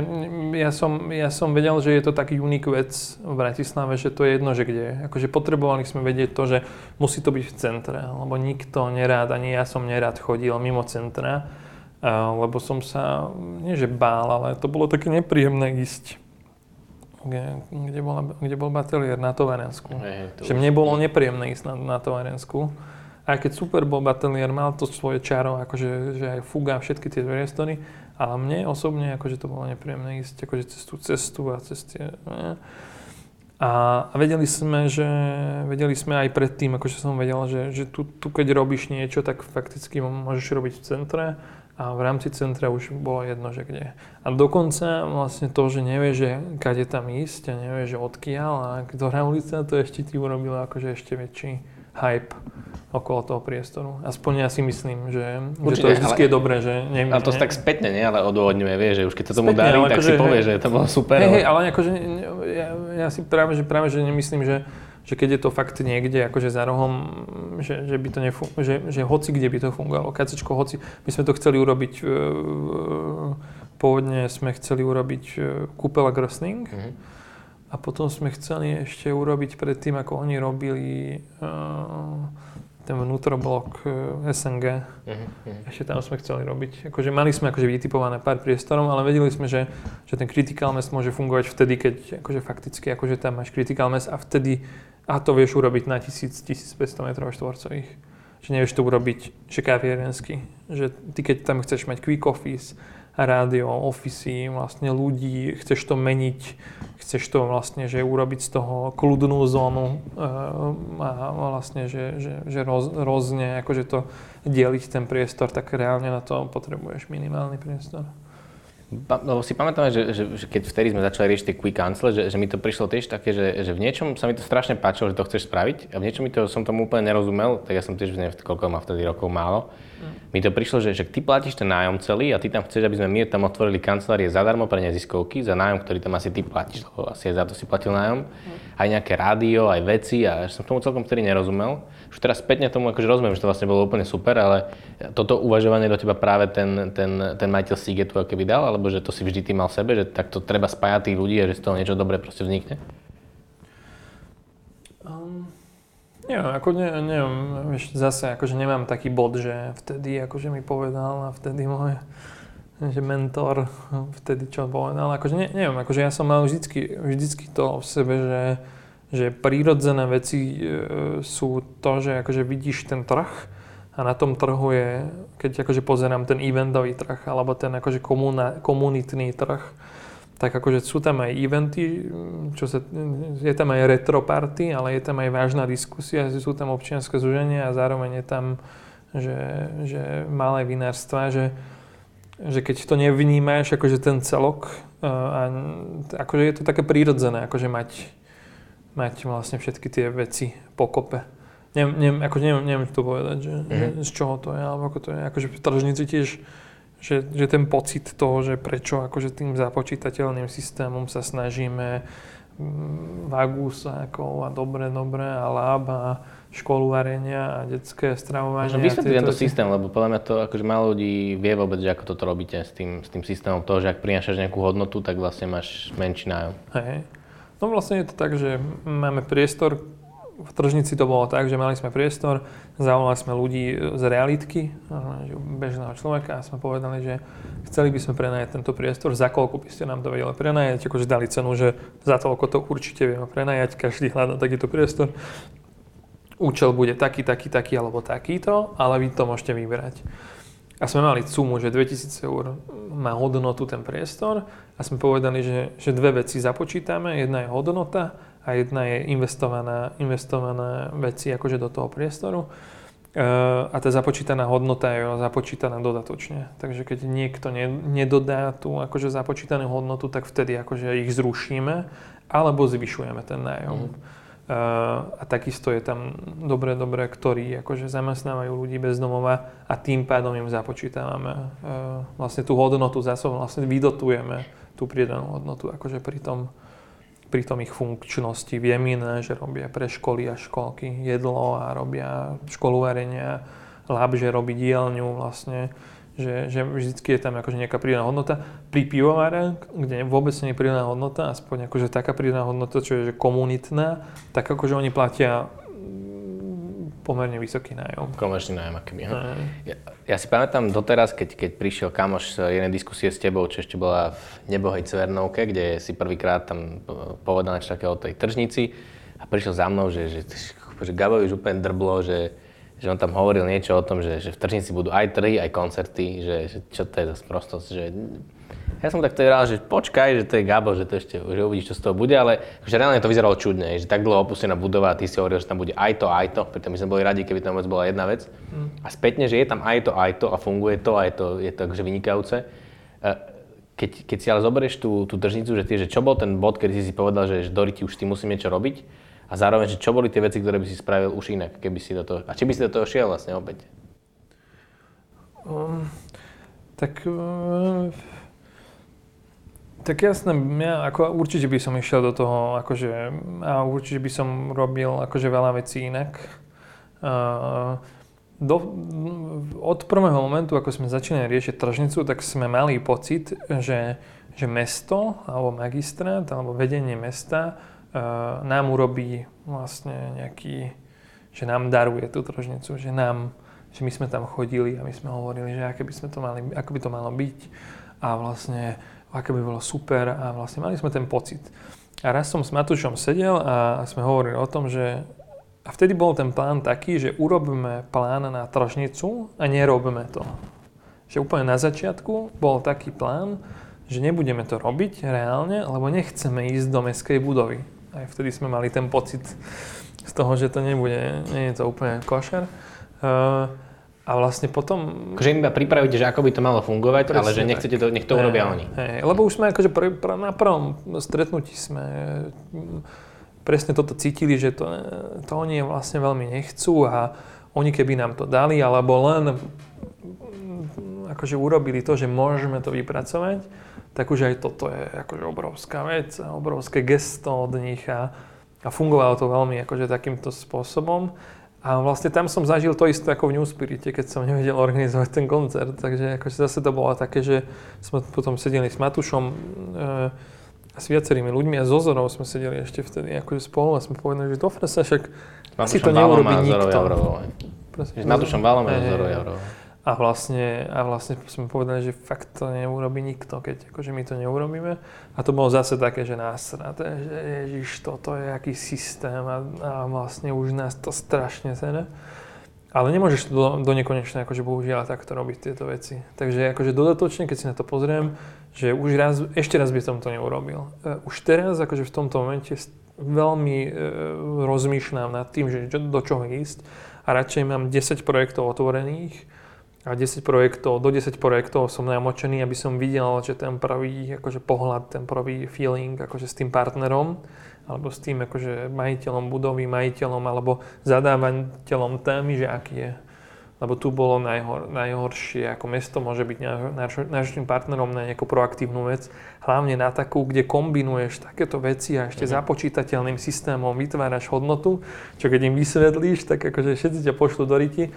ja, som, ja som vedel, že je to taký unik vec v Bratislave, že to je jedno, že kde. Akože potrebovali sme vedieť to, že musí to byť v centre, lebo nikto nerád, ani ja som nerád chodil mimo centra, lebo som sa, nie že bál, ale to bolo také nepríjemné ísť kde, kde, bola, kde bol batelier na Tovarensku. Hey, že mne bolo nepríjemné ísť na, na Tovarensku aj keď super bol Batelier, mal to svoje čaro, akože že aj fuga všetky tie priestory, ale mne osobne akože to bolo nepríjemné ísť akože cez tú cestu a cez tie... A, a vedeli sme, že vedeli sme aj predtým, akože som vedel, že, že tu, tu keď robíš niečo, tak fakticky môžeš robiť v centre a v rámci centra už bolo jedno, že kde. A dokonca vlastne to, že nevie, že kade tam ísť a nevie, že odkiaľ a ktorá ulica, to ešte ti urobilo akože ešte väčší hype okolo toho priestoru. Aspoň ja si myslím, že, Určite, že to je vždy ale, dobré, že neviem. Ale to tak spätne, nie? Ale odôvodňuje, vie, že už keď sa tomu spätne, darí, tak akože, si povie, že to bolo super. Hej, hej, ale akože ja, ja si práve, že práve, že nemyslím, že, že keď je to fakt niekde akože za rohom, že, že by to nefung- že, že hoci kde by to fungovalo. Kacečko, hoci, my sme to chceli urobiť, uh, pôvodne sme chceli urobiť uh, kúpela Grösning, mm-hmm. A potom sme chceli ešte urobiť predtým, ako oni robili uh, ten vnútroblok eh, SNG. Uh-huh, uh-huh. Ešte tam sme chceli robiť. Akože mali sme akože vytipované pár priestorov, ale vedeli sme, že, že ten critical mass môže fungovať vtedy, keď akože fakticky akože tam máš critical mass a vtedy a to vieš urobiť na 1000-1500 m štvorcových. Že nevieš to urobiť, že kaviarensky. Že ty keď tam chceš mať quick office, rádio, ofisy, vlastne ľudí, chceš to meniť, chceš to vlastne, že urobiť z toho kľudnú zónu eh, a vlastne, že, že, že roz, rozne, akože to deliť ten priestor, tak reálne na to potrebuješ minimálny priestor. Lebo si pamätáme, že, že, že keď vtedy sme začali riešiť tie quick cancel, že, že mi to prišlo tiež také, že, že v niečom sa mi to strašne páčilo, že to chceš spraviť a v niečom mi to, som tomu úplne nerozumel, tak ja som tiež, neviem, koľko má vtedy rokov málo. Mm. Mi to prišlo, že, že ty platíš ten nájom celý a ty tam chceš, aby sme my tam otvorili kancelárie zadarmo pre neziskovky, za nájom, ktorý tam asi ty platíš, lebo asi aj za to si platil nájom. Mm. Aj nejaké rádio, aj veci a som tomu celkom vtedy nerozumel. Už teraz spätne tomu akože rozumiem, že to vlastne bolo úplne super, ale toto uvažovanie do teba práve ten, ten, ten majiteľ Sigetu keby dal, alebo že to si vždy ty mal sebe, že takto treba spájať tých ľudí a že z toho niečo dobré proste vznikne? Um, neviem, ako ne, neviem, vieš, zase akože nemám taký bod, že vtedy akože mi povedal a vtedy môj že mentor vtedy čo povedal, akože ne, neviem, akože ja som mal vždycky, vždycky to v sebe, že že prírodzené veci e, sú to, že akože vidíš ten trh a na tom trhu je, keď akože pozerám ten eventový trh alebo ten akože komuna, komunitný trh, tak akože sú tam aj eventy, čo sa, je tam aj retro party, ale je tam aj vážna diskusia, sú tam občianske zúženia a zároveň je tam že, že malé vinárstva, že, že keď to nevnímaš akože ten celok, e, a, akože je to také prírodzené, akože mať mať vlastne všetky tie veci pokope. Neviem, neviem, ako neviem, neviem to povedať, že, mm-hmm. z čoho to je, alebo ako to je. Akože v tržnici tiež, že, že ten pocit toho, že prečo akože tým započítateľným systémom sa snažíme mm, vagúsákov a dobre, dobre a láb a školu varenia a detské stravovanie. Možno vysvetliť tento systém, lebo podľa mňa to akože málo ľudí vie vôbec, že ako toto robíte s tým, s tým systémom toho, že ak prinášaš nejakú hodnotu, tak vlastne máš menší nájom. Hej. No vlastne je to tak, že máme priestor, v tržnici to bolo tak, že mali sme priestor, zavolali sme ľudí z realitky, bežného človeka a sme povedali, že chceli by sme prenajať tento priestor, za koľko by ste nám to vedeli prenajať, akože dali cenu, že za toľko to určite vieme prenajať, každý hľadá takýto priestor. Účel bude taký, taký, taký alebo takýto, ale vy to môžete vyberať. A sme mali sumu, že 2000 eur má hodnotu ten priestor a sme povedali, že, že dve veci započítame. Jedna je hodnota a jedna je investovaná, investovaná veci akože do toho priestoru. Uh, a tá započítaná hodnota je započítaná dodatočne. Takže keď niekto ne, nedodá tú akože započítanú hodnotu, tak vtedy akože ich zrušíme alebo zvyšujeme ten nájom. Mm. A takisto je tam dobre, dobre, ktorí akože zamestnávajú ľudí bez domova a tým pádom im započítavame vlastne tú hodnotu zásob, vlastne vydotujeme tú pridanú hodnotu akože pri tom, pri tom ich funkčnosti. Viem iné, že robia pre školy a školky jedlo a robia školu varenia, lab, že robí dielňu vlastne že, že vždycky je tam akože nejaká prírodná hodnota. Pri pivovare, kde vôbec nie je prírodná hodnota, aspoň akože taká prírodná hodnota, čo je že komunitná, tak akože oni platia mm, pomerne vysoký nájom. Komerčný nájom, aký ja, ja si pamätám doteraz, keď, keď prišiel kamoš z jednej diskusie s tebou, čo ešte bola v nebohej Cvernovke, kde si prvýkrát tam povedal niečo takého o tej tržnici a prišiel za mnou, že, že, že Gabo už úplne drblo, že, že on tam hovoril niečo o tom, že, že v tržnici budú aj trhy, aj koncerty, že, že čo to je za sprostosť, že ja som tak rád, že počkaj, že to je Gabo, že to ešte, že uvidíš, čo z toho bude, ale že reálne to vyzeralo čudne, že tak dlho opustená budova a ty si hovoril, že tam bude aj to, aj to, preto my sme boli radi, keby tam vôbec bola jedna vec. Mm. A spätne, že je tam aj to, aj to a funguje to, aj to, je to akože vynikajúce. E, keď, keď si ale zoberieš tú, tú tržnicu, že, ty, že čo bol ten bod, kedy si si povedal, že, že Doriti už ty musím niečo robiť, a zároveň, že čo boli tie veci, ktoré by si spravil už inak, keby si do toho, a či by si do toho šiel vlastne opäť? Um, tak, uh, tak jasné, ja ako určite by som išiel do toho, akože, a určite by som robil akože veľa vecí inak. Uh, do, od prvého momentu, ako sme začínali riešiť tržnicu, tak sme mali pocit, že, že mesto, alebo magistrát, alebo vedenie mesta nám urobí vlastne nejaký, že nám daruje tú trožnicu, že nám, že my sme tam chodili a my sme hovorili, že aké by sme to mali, ako by to malo byť a vlastne aké by bolo super a vlastne mali sme ten pocit. A raz som s Matúšom sedel a sme hovorili o tom, že a vtedy bol ten plán taký, že urobíme plán na tržnicu a nerobíme to. Že úplne na začiatku bol taký plán, že nebudeme to robiť reálne, lebo nechceme ísť do meskej budovy aj vtedy sme mali ten pocit z toho, že to nebude, nie je to úplne košer. Uh, A vlastne potom... Akože im iba pripravíte, že ako by to malo fungovať, Presne ale že nechcete to, nech to hey, urobia oni. Hey, lebo už sme akože pr- pr- na prvom stretnutí sme presne toto cítili, že to, to oni vlastne veľmi nechcú a oni keby nám to dali, alebo len akože urobili to, že môžeme to vypracovať, tak už aj toto je akože obrovská vec obrovské gesto od nich a, a fungovalo to veľmi akože takýmto spôsobom. A vlastne tam som zažil to isté ako v New Spirite, keď som nevedel organizovať ten koncert. Takže akože zase to bolo také, že sme potom sedeli s Matušom e, a s viacerými ľuďmi a so Zorou sme sedeli ešte vtedy akože spolu a sme povedali, že do sa však asi to neurobi nikto. S Matušom Valom a Zorou Javrovou. A vlastne, a vlastne sme povedali, že fakt to neurobi nikto, keď akože my to neurobíme. A to bolo zase také, že násraté, že ježiš, toto je aký systém a, a vlastne už nás to strašne sere. Ale nemôžeš do, do nekonečna akože bohužiaľ takto robiť tieto veci. Takže akože dodatočne, keď si na to pozriem, že už raz, ešte raz by som to neurobil. Uh, už teraz akože v tomto momente veľmi uh, rozmýšľam nad tým, že do čoho ísť a radšej mám 10 projektov otvorených, a 10 projektov, do 10 projektov som namočený, aby som videl, že ten prvý akože pohľad, ten prvý feeling akože s tým partnerom, alebo s tým akože majiteľom budovy, majiteľom alebo zadávateľom témy, že aký je. Lebo tu bolo najhor, najhoršie, ako mesto môže byť našim partnerom na nejakú proaktívnu vec, hlavne na takú, kde kombinuješ takéto veci a ešte mm-hmm. započítateľným systémom vytváraš hodnotu, čo keď im vysvetlíš, tak akože všetci ťa pošlu do riti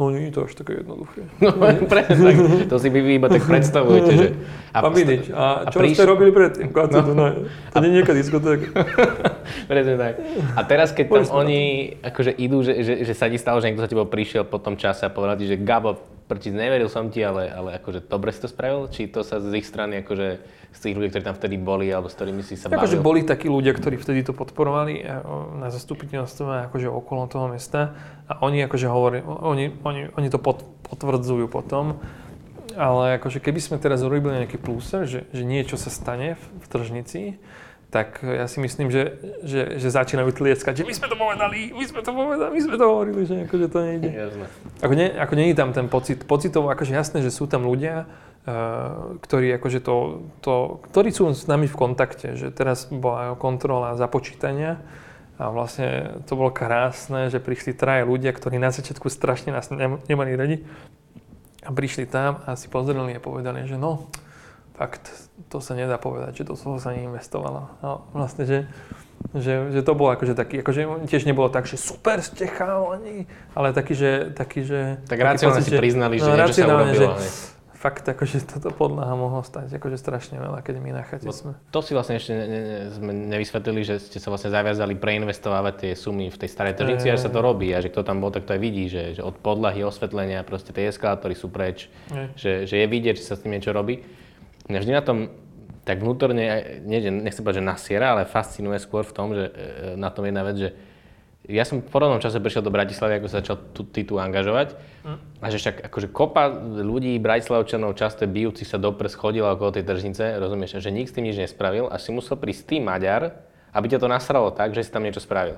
No nie je to až také jednoduché. No presne tak, to si vy iba tak predstavujete, že... A, Pán Vidič, a čo a príš... ste robili predtým? No. To, no, to nie je nejaká diskotéka. presne tak. A teraz, keď tam oni akože idú, že, že, že sa ti stalo, že niekto za tebou prišiel po tom čase a povedal ti, že Gabo, prčiť, neveril som ti, ale, ale akože dobre si to spravil? Či to sa z ich strany, akože z tých ľudí, ktorí tam vtedy boli, alebo s ktorými si sa bavil? Akože boli takí ľudia, ktorí vtedy to podporovali e, na zastupiteľstve akože okolo toho mesta a oni akože hovorí, oni, oni, oni to pot, potvrdzujú potom, ale akože keby sme teraz urobili nejaký pluser, že, že niečo sa stane v, v tržnici, tak ja si myslím, že, že, že začínajú tlieskať, že my sme to povedali, my sme to povedali, my sme to hovorili, že akože to nejde. Jasne. Ako, nie, ako je tam ten pocit, pocitov, akože jasné, že sú tam ľudia, uh, ktorí akože to, to, ktorí sú s nami v kontakte, že teraz bola kontrola započítania a vlastne to bolo krásne, že prišli traje ľudia, ktorí na začiatku strašne nás nemali radi a prišli tam a si pozreli a povedali, že no, fakt, to sa nedá povedať, že do toho sa neinvestovalo. No, vlastne, že, že, že to bolo akože taký, akože tiež nebolo tak, že super ste chalani, ale taký, že... Taký, že tak racionálne si priznali, že no, niečo sa urobilo. Že, fakt akože toto podľa mohlo stať akože strašne veľa, keď my na chate sme. To si vlastne ešte ne, ne, sme nevysvetlili, že ste sa vlastne zaviazali preinvestovať tie sumy v tej starej tržnici a že sa to robí a že kto tam bol, tak to aj vidí, že, že od podlahy, osvetlenia, proste tie eskalátory sú preč, že, že je vidieť, že sa s tým niečo robí. Mňa vždy na tom tak vnútorne, nie, nechcem povedať, že nasiera, ale fascinuje skôr v tom, že e, na tom jedna vec, že ja som v podobnom čase prišiel do Bratislavy, ako sa začal tu, ty tu angažovať. Mm. A že však akože kopa ľudí, Bratislavčanov, často bijúci sa dopres chodila okolo tej tržnice, rozumieš, že nik s tým nič nespravil a si musel prísť tým Maďar, aby ťa to nasralo tak, že si tam niečo spravil.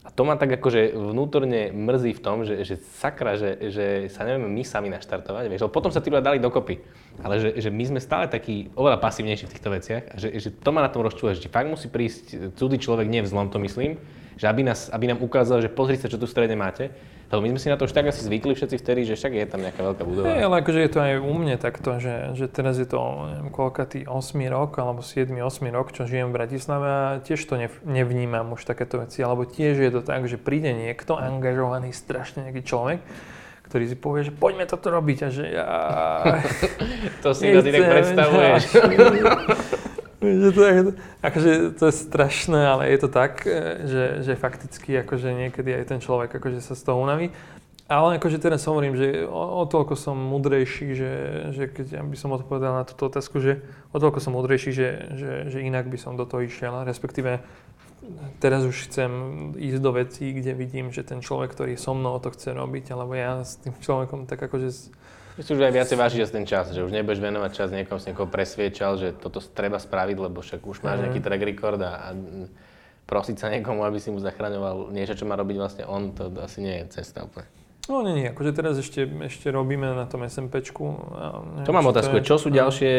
A to ma tak akože vnútorne mrzí v tom, že, že sakra, že, že sa nevieme my sami naštartovať, vieš, lebo potom sa tí ľudia dali dokopy. Ale že, že my sme stále takí oveľa pasívnejší v týchto veciach a že, že to ma na tom rozčúva, že fakt musí prísť cudzí človek, nie v zlom to myslím, že aby, nás, aby nám ukázal, že pozri sa, čo tu v strede máte. Lebo my sme si na to už tak asi zvykli všetci vtedy, že však je tam nejaká veľká budova. Hey, ale akože je to aj u mne takto, že, že teraz je to neviem, tý 8 rok alebo 7, 8 rok, čo žijem v Bratislave a tiež to nev, nevnímam už takéto veci. Alebo tiež je to tak, že príde niekto angažovaný, strašne nejaký človek, ktorý si povie, že poďme toto robiť a že ja... to si to ty tak predstavuješ. to, akože, to je strašné, ale je to tak, e, že, že fakticky akože niekedy aj ten človek akože sa z toho unaví. Ale akože teraz hovorím, že o, o toľko som mudrejší, že, že keď by som odpovedal na túto otázku, že o toľko som mudrejší, že, že, že inak by som do toho išiel. Respektíve teraz už chcem ísť do vecí, kde vidím, že ten človek, ktorý so mnou to chce robiť, alebo ja s tým človekom tak akože že si už aj viacej vážiš ten čas, že už nebudeš venovať čas niekom, si niekoho presviečal, že toto treba spraviť, lebo však už máš mhm. nejaký track record a, a prosiť sa niekomu, aby si mu zachraňoval niečo, čo má robiť vlastne on, to, to asi nie je cesta úplne. No nie, nie, akože teraz ešte, ešte robíme na tom SMPčku. Neviem, to mám otázku, čo sú ďalšie,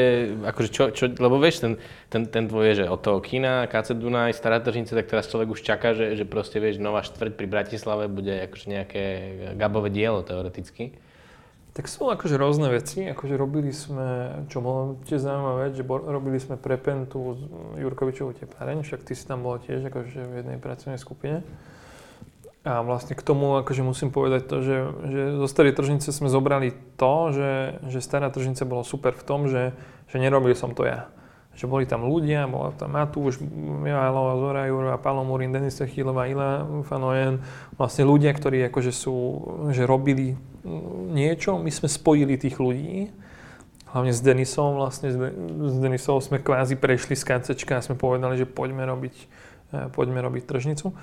akože čo, čo, lebo vieš, ten, ten, ten tvoj je, že od toho kina, KC Dunaj, Stará tržnica, tak teraz človek už čaká, že, že proste vieš, nová štvrť pri Bratislave bude akože nejaké Gabové dielo teoreticky. Tak sú akože rôzne veci, akože robili sme, čo bolo tiež zaujímavé, že robili sme pre Pentu Jurkovičovú tepláreň, však ty si tam bol tiež akože v jednej pracovnej skupine. A vlastne k tomu akože musím povedať to, že, že zo starej tržnice sme zobrali to, že, že stará tržnica bolo super v tom, že, že nerobil som to ja. Že boli tam ľudia, bola tam Matúš, Mihajlova, Zora Jurova, Palo Murin, Denis Sechylová, Ila Fanojen. Vlastne ľudia, ktorí akože sú, že robili niečo, my sme spojili tých ľudí. Hlavne s Denisom, vlastne s Denisom sme kvázi prešli z KCčka a sme povedali, že poďme robiť, eh, poďme robiť tržnicu.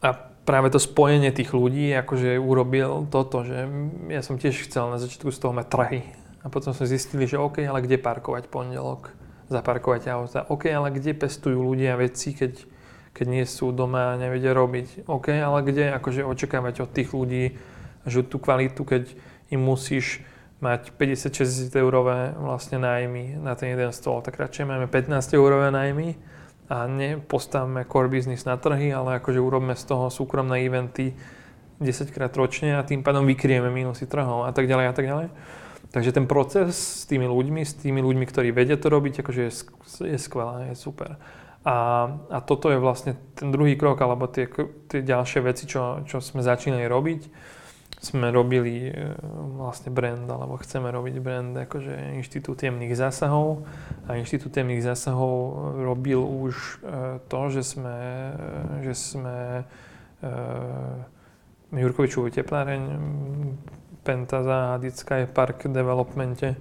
A práve to spojenie tých ľudí akože urobil toto, že ja som tiež chcel na začiatku z toho mať trhy. A potom sme zistili, že OK, ale kde parkovať pondelok? Zaparkovať auta. OK, ale kde pestujú ľudia veci, keď, keď nie sú doma a nevedia robiť? OK, ale kde akože očakávať od tých ľudí, že tú kvalitu, keď im musíš mať 50-60 eurové vlastne nájmy na ten jeden stôl, tak radšej máme 15 eurové nájmy, a nepostavme core business na trhy, ale akože urobme z toho súkromné eventy 10 krát ročne a tým pádom vykrieme minusy trhov a tak ďalej a tak ďalej. Takže ten proces s tými ľuďmi, s tými ľuďmi, ktorí vedia to robiť, akože je, je skvelé, je super. A, a toto je vlastne ten druhý krok, alebo tie, tie ďalšie veci, čo, čo sme začínali robiť sme robili e, vlastne brand, alebo chceme robiť brand akože Inštitút jemných zásahov a Inštitút jemných zásahov robil už e, to, že sme, e, že sme Jurkovičovú tepláreň, Pentaza a Sky Park Developmente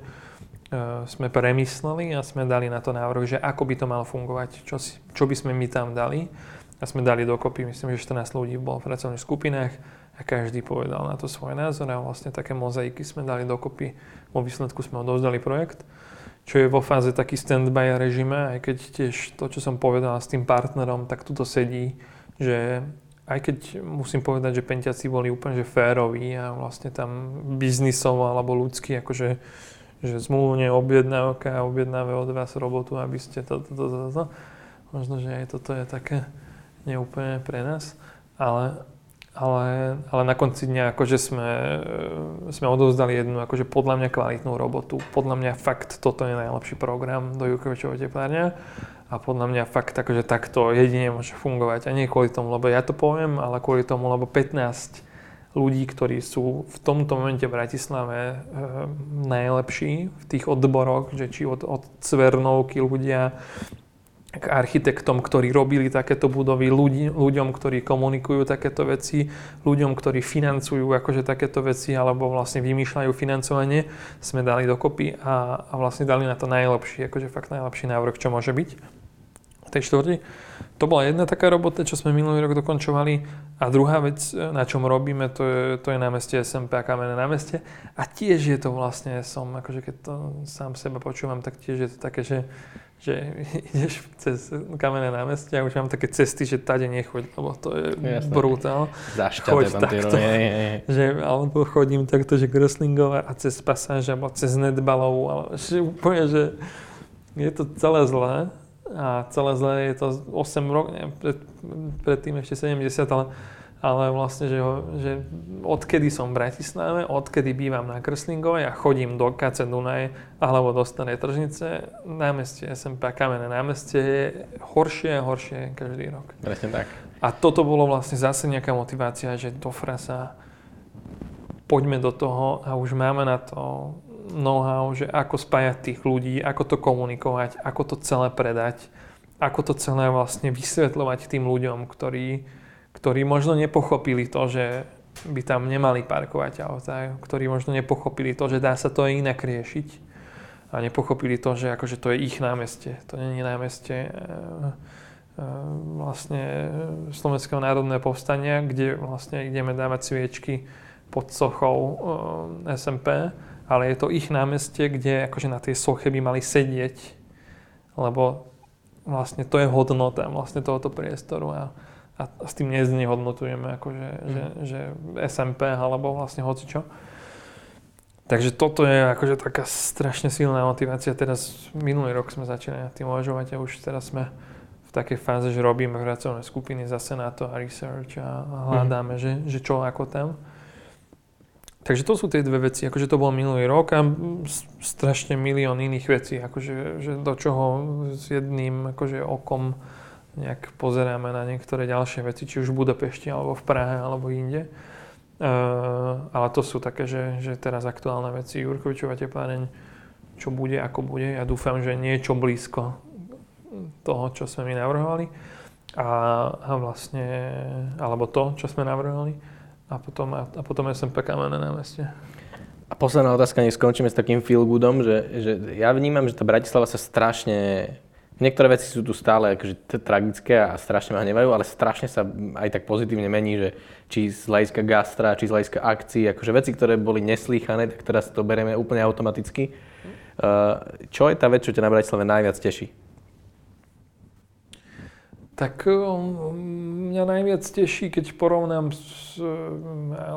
sme premysleli a sme dali na to návrh, že ako by to malo fungovať, čo, čo by sme my tam dali. A sme dali dokopy, myslím, že 14 ľudí bolo v pracovných skupinách a každý povedal na to svoj názor a vlastne také mozaiky sme dali dokopy. Vo výsledku sme odovzdali projekt, čo je vo fáze taký stand-by režime, aj keď tiež to, čo som povedal s tým partnerom, tak tuto sedí, že aj keď musím povedať, že pentiaci boli úplne že féroví a vlastne tam biznisovo alebo ľudsky akože že zmluvne objednávka a objednáve od vás robotu, aby ste to, to, to, to, to. Možno, že aj toto je také neúplne pre nás, ale ale, ale na konci dňa akože sme, e, sme odovzdali jednu akože podľa mňa kvalitnú robotu. Podľa mňa fakt toto je najlepší program do Jukovičovho teplárňa a podľa mňa fakt akože takto jedine môže fungovať. A nie kvôli tomu, lebo ja to poviem, ale kvôli tomu, lebo 15 ľudí, ktorí sú v tomto momente v Bratislave e, najlepší v tých odboroch, že či od, od Cvernovky ľudia k architektom, ktorí robili takéto budovy, ľudí, ľuďom, ktorí komunikujú takéto veci, ľuďom, ktorí financujú akože takéto veci alebo vlastne vymýšľajú financovanie, sme dali dokopy a, a vlastne dali na to najlepší, akože fakt najlepší návrh, čo môže byť v tej štvrti. To bola jedna taká robota, čo sme minulý rok dokončovali a druhá vec, na čom robíme, to je, to je námestie SMP a kamenné námestie a tiež je to vlastne, som akože keď to sám seba počúvam, tak tiež je to také, že že ideš cez kamenné námestie a už mám také cesty, že tade nechoď, lebo to je Jasne. brutál. Zašťaté tam takto, je, je. Že, alebo chodím takto, že Gröslingová a cez pasáž, alebo cez Netbalovú, ale že úplne, že je to celé zlé a celé zlé je to 8 rokov, pred, predtým ešte 70, ale ale vlastne, že, že odkedy som v Bratislave, odkedy bývam na Krslingovej a chodím do KC Dunaj alebo do Starej Tržnice, námestie SMP Kamenné námestie je horšie a horšie každý rok. Presne tak. A toto bolo vlastne zase nejaká motivácia, že do frasa poďme do toho a už máme na to know-how, že ako spájať tých ľudí, ako to komunikovať, ako to celé predať, ako to celé vlastne vysvetľovať tým ľuďom, ktorí ktorí možno nepochopili to, že by tam nemali parkovať auta, ktorí možno nepochopili to, že dá sa to inak riešiť a nepochopili to, že akože to je ich námestie, to nie je námestie e, e, vlastne Slovenského národného povstania, kde vlastne ideme dávať sviečky pod sochou e, SMP, ale je to ich námestie, kde akože na tej soche by mali sedieť, lebo vlastne to je hodnota vlastne tohoto priestoru a a s tým neznehodnotujeme akože, mm. že, že SMP alebo vlastne hocičo. Takže toto je akože taká strašne silná motivácia. Teraz minulý rok sme začali na tým uvažovať a už teraz sme v takej fáze, že robíme pracovné skupiny zase na to a research a hľadáme, mm. že, že čo ako tam. Takže to sú tie dve veci, akože to bol minulý rok a strašne milión iných vecí, akože že do čoho s jedným akože okom nejak pozeráme na niektoré ďalšie veci, či už v Budapešti, alebo v Prahe, alebo inde. Uh, ale to sú také, že, že teraz aktuálne veci. Jurkovičová tepláreň, čo bude, ako bude. Ja dúfam, že niečo blízko toho, čo sme my navrhovali. A, a vlastne, alebo to, čo sme navrhovali. A potom, a, a potom SMP Kamenné námestie. A posledná otázka, nech skončíme s takým feel goodom, že, že ja vnímam, že tá Bratislava sa strašne Niektoré veci sú tu stále akože tragické a strašne ma hnevajú, ale strašne sa aj tak pozitívne mení, že či z hľadiska gastra, či z hľadiska akcií, akože veci, ktoré boli neslýchané, tak teraz to berieme úplne automaticky. Uh, čo je tá vec, čo ťa na Bratislave najviac teší? Tak um, mňa najviac teší, keď porovnám, s,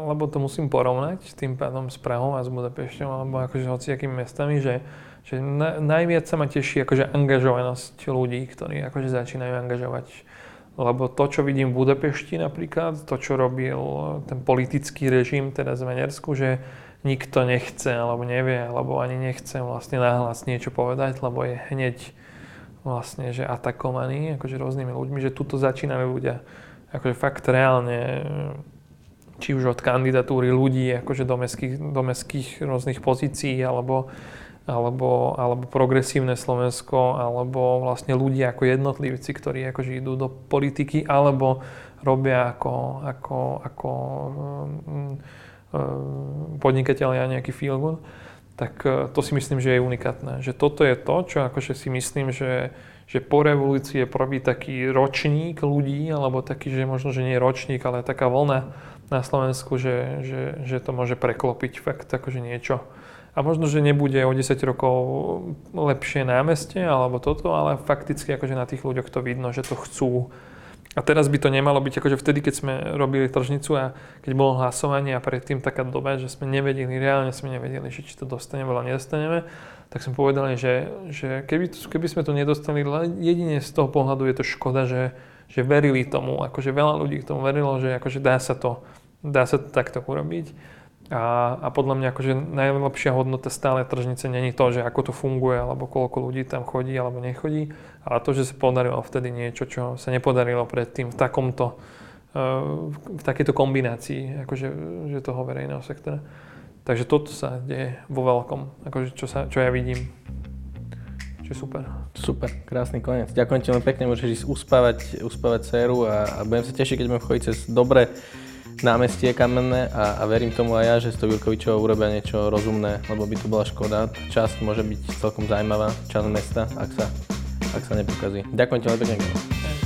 lebo to musím porovnať, tým pádom s Prahou a s Budapešťou, alebo akože hociakými mestami, že že na, najviac sa ma teší akože angažovanosť ľudí, ktorí akože začínajú angažovať. Lebo to, čo vidím v Budapešti napríklad, to, čo robil ten politický režim teraz v Maďarsku, že nikto nechce alebo nevie, alebo ani nechce vlastne nahlas niečo povedať, lebo je hneď vlastne, že atakovaný akože rôznymi ľuďmi, že tuto začínajú ľudia akože fakt reálne či už od kandidatúry ľudí akože do mestských, do mestských rôznych pozícií alebo alebo, alebo progresívne Slovensko, alebo vlastne ľudia ako jednotlivci, ktorí akože idú do politiky, alebo robia ako, ako, ako um, um, podnikatelia nejaký feel good, tak uh, to si myslím, že je unikátne. Že toto je to, čo akože si myslím, že, že po revolúcii je prvý taký ročník ľudí, alebo taký, že možno, že nie ročník, ale taká vlna na Slovensku, že, že, že to môže preklopiť fakt akože niečo a možno, že nebude o 10 rokov lepšie námestie alebo toto, ale fakticky akože na tých ľuďoch to vidno, že to chcú. A teraz by to nemalo byť akože vtedy, keď sme robili tržnicu a keď bolo hlasovanie a predtým taká doba, že sme nevedeli, reálne sme nevedeli, že či to dostaneme alebo nedostaneme, tak sme povedali, že, že keby, keby sme to nedostali, jedine z toho pohľadu je to škoda, že, že verili tomu, akože veľa ľudí k tomu verilo, že akože dá sa to, dá sa to takto urobiť. A, a podľa mňa akože najlepšia hodnota stále tržnice není to, že ako to funguje, alebo koľko ľudí tam chodí alebo nechodí, ale to, že sa podarilo vtedy niečo, čo sa nepodarilo predtým v takomto, e, v takejto kombinácii akože, že toho verejného sektora. Takže toto sa deje vo veľkom, akože čo, sa, čo ja vidím. Čo je super. Super, krásny koniec. Ďakujem ti veľmi pekne, môžeš ísť uspávať, uspávať dceru a, a budem sa tešiť, keď budem chodiť cez dobre námestie kamenné a, a verím tomu aj ja, že z toho Vilkovičova urobia niečo rozumné, lebo by to bola škoda. Časť môže byť celkom zaujímavá, časť mesta, ak sa, ak sa nepokazí. Ďakujem ti veľmi pekne.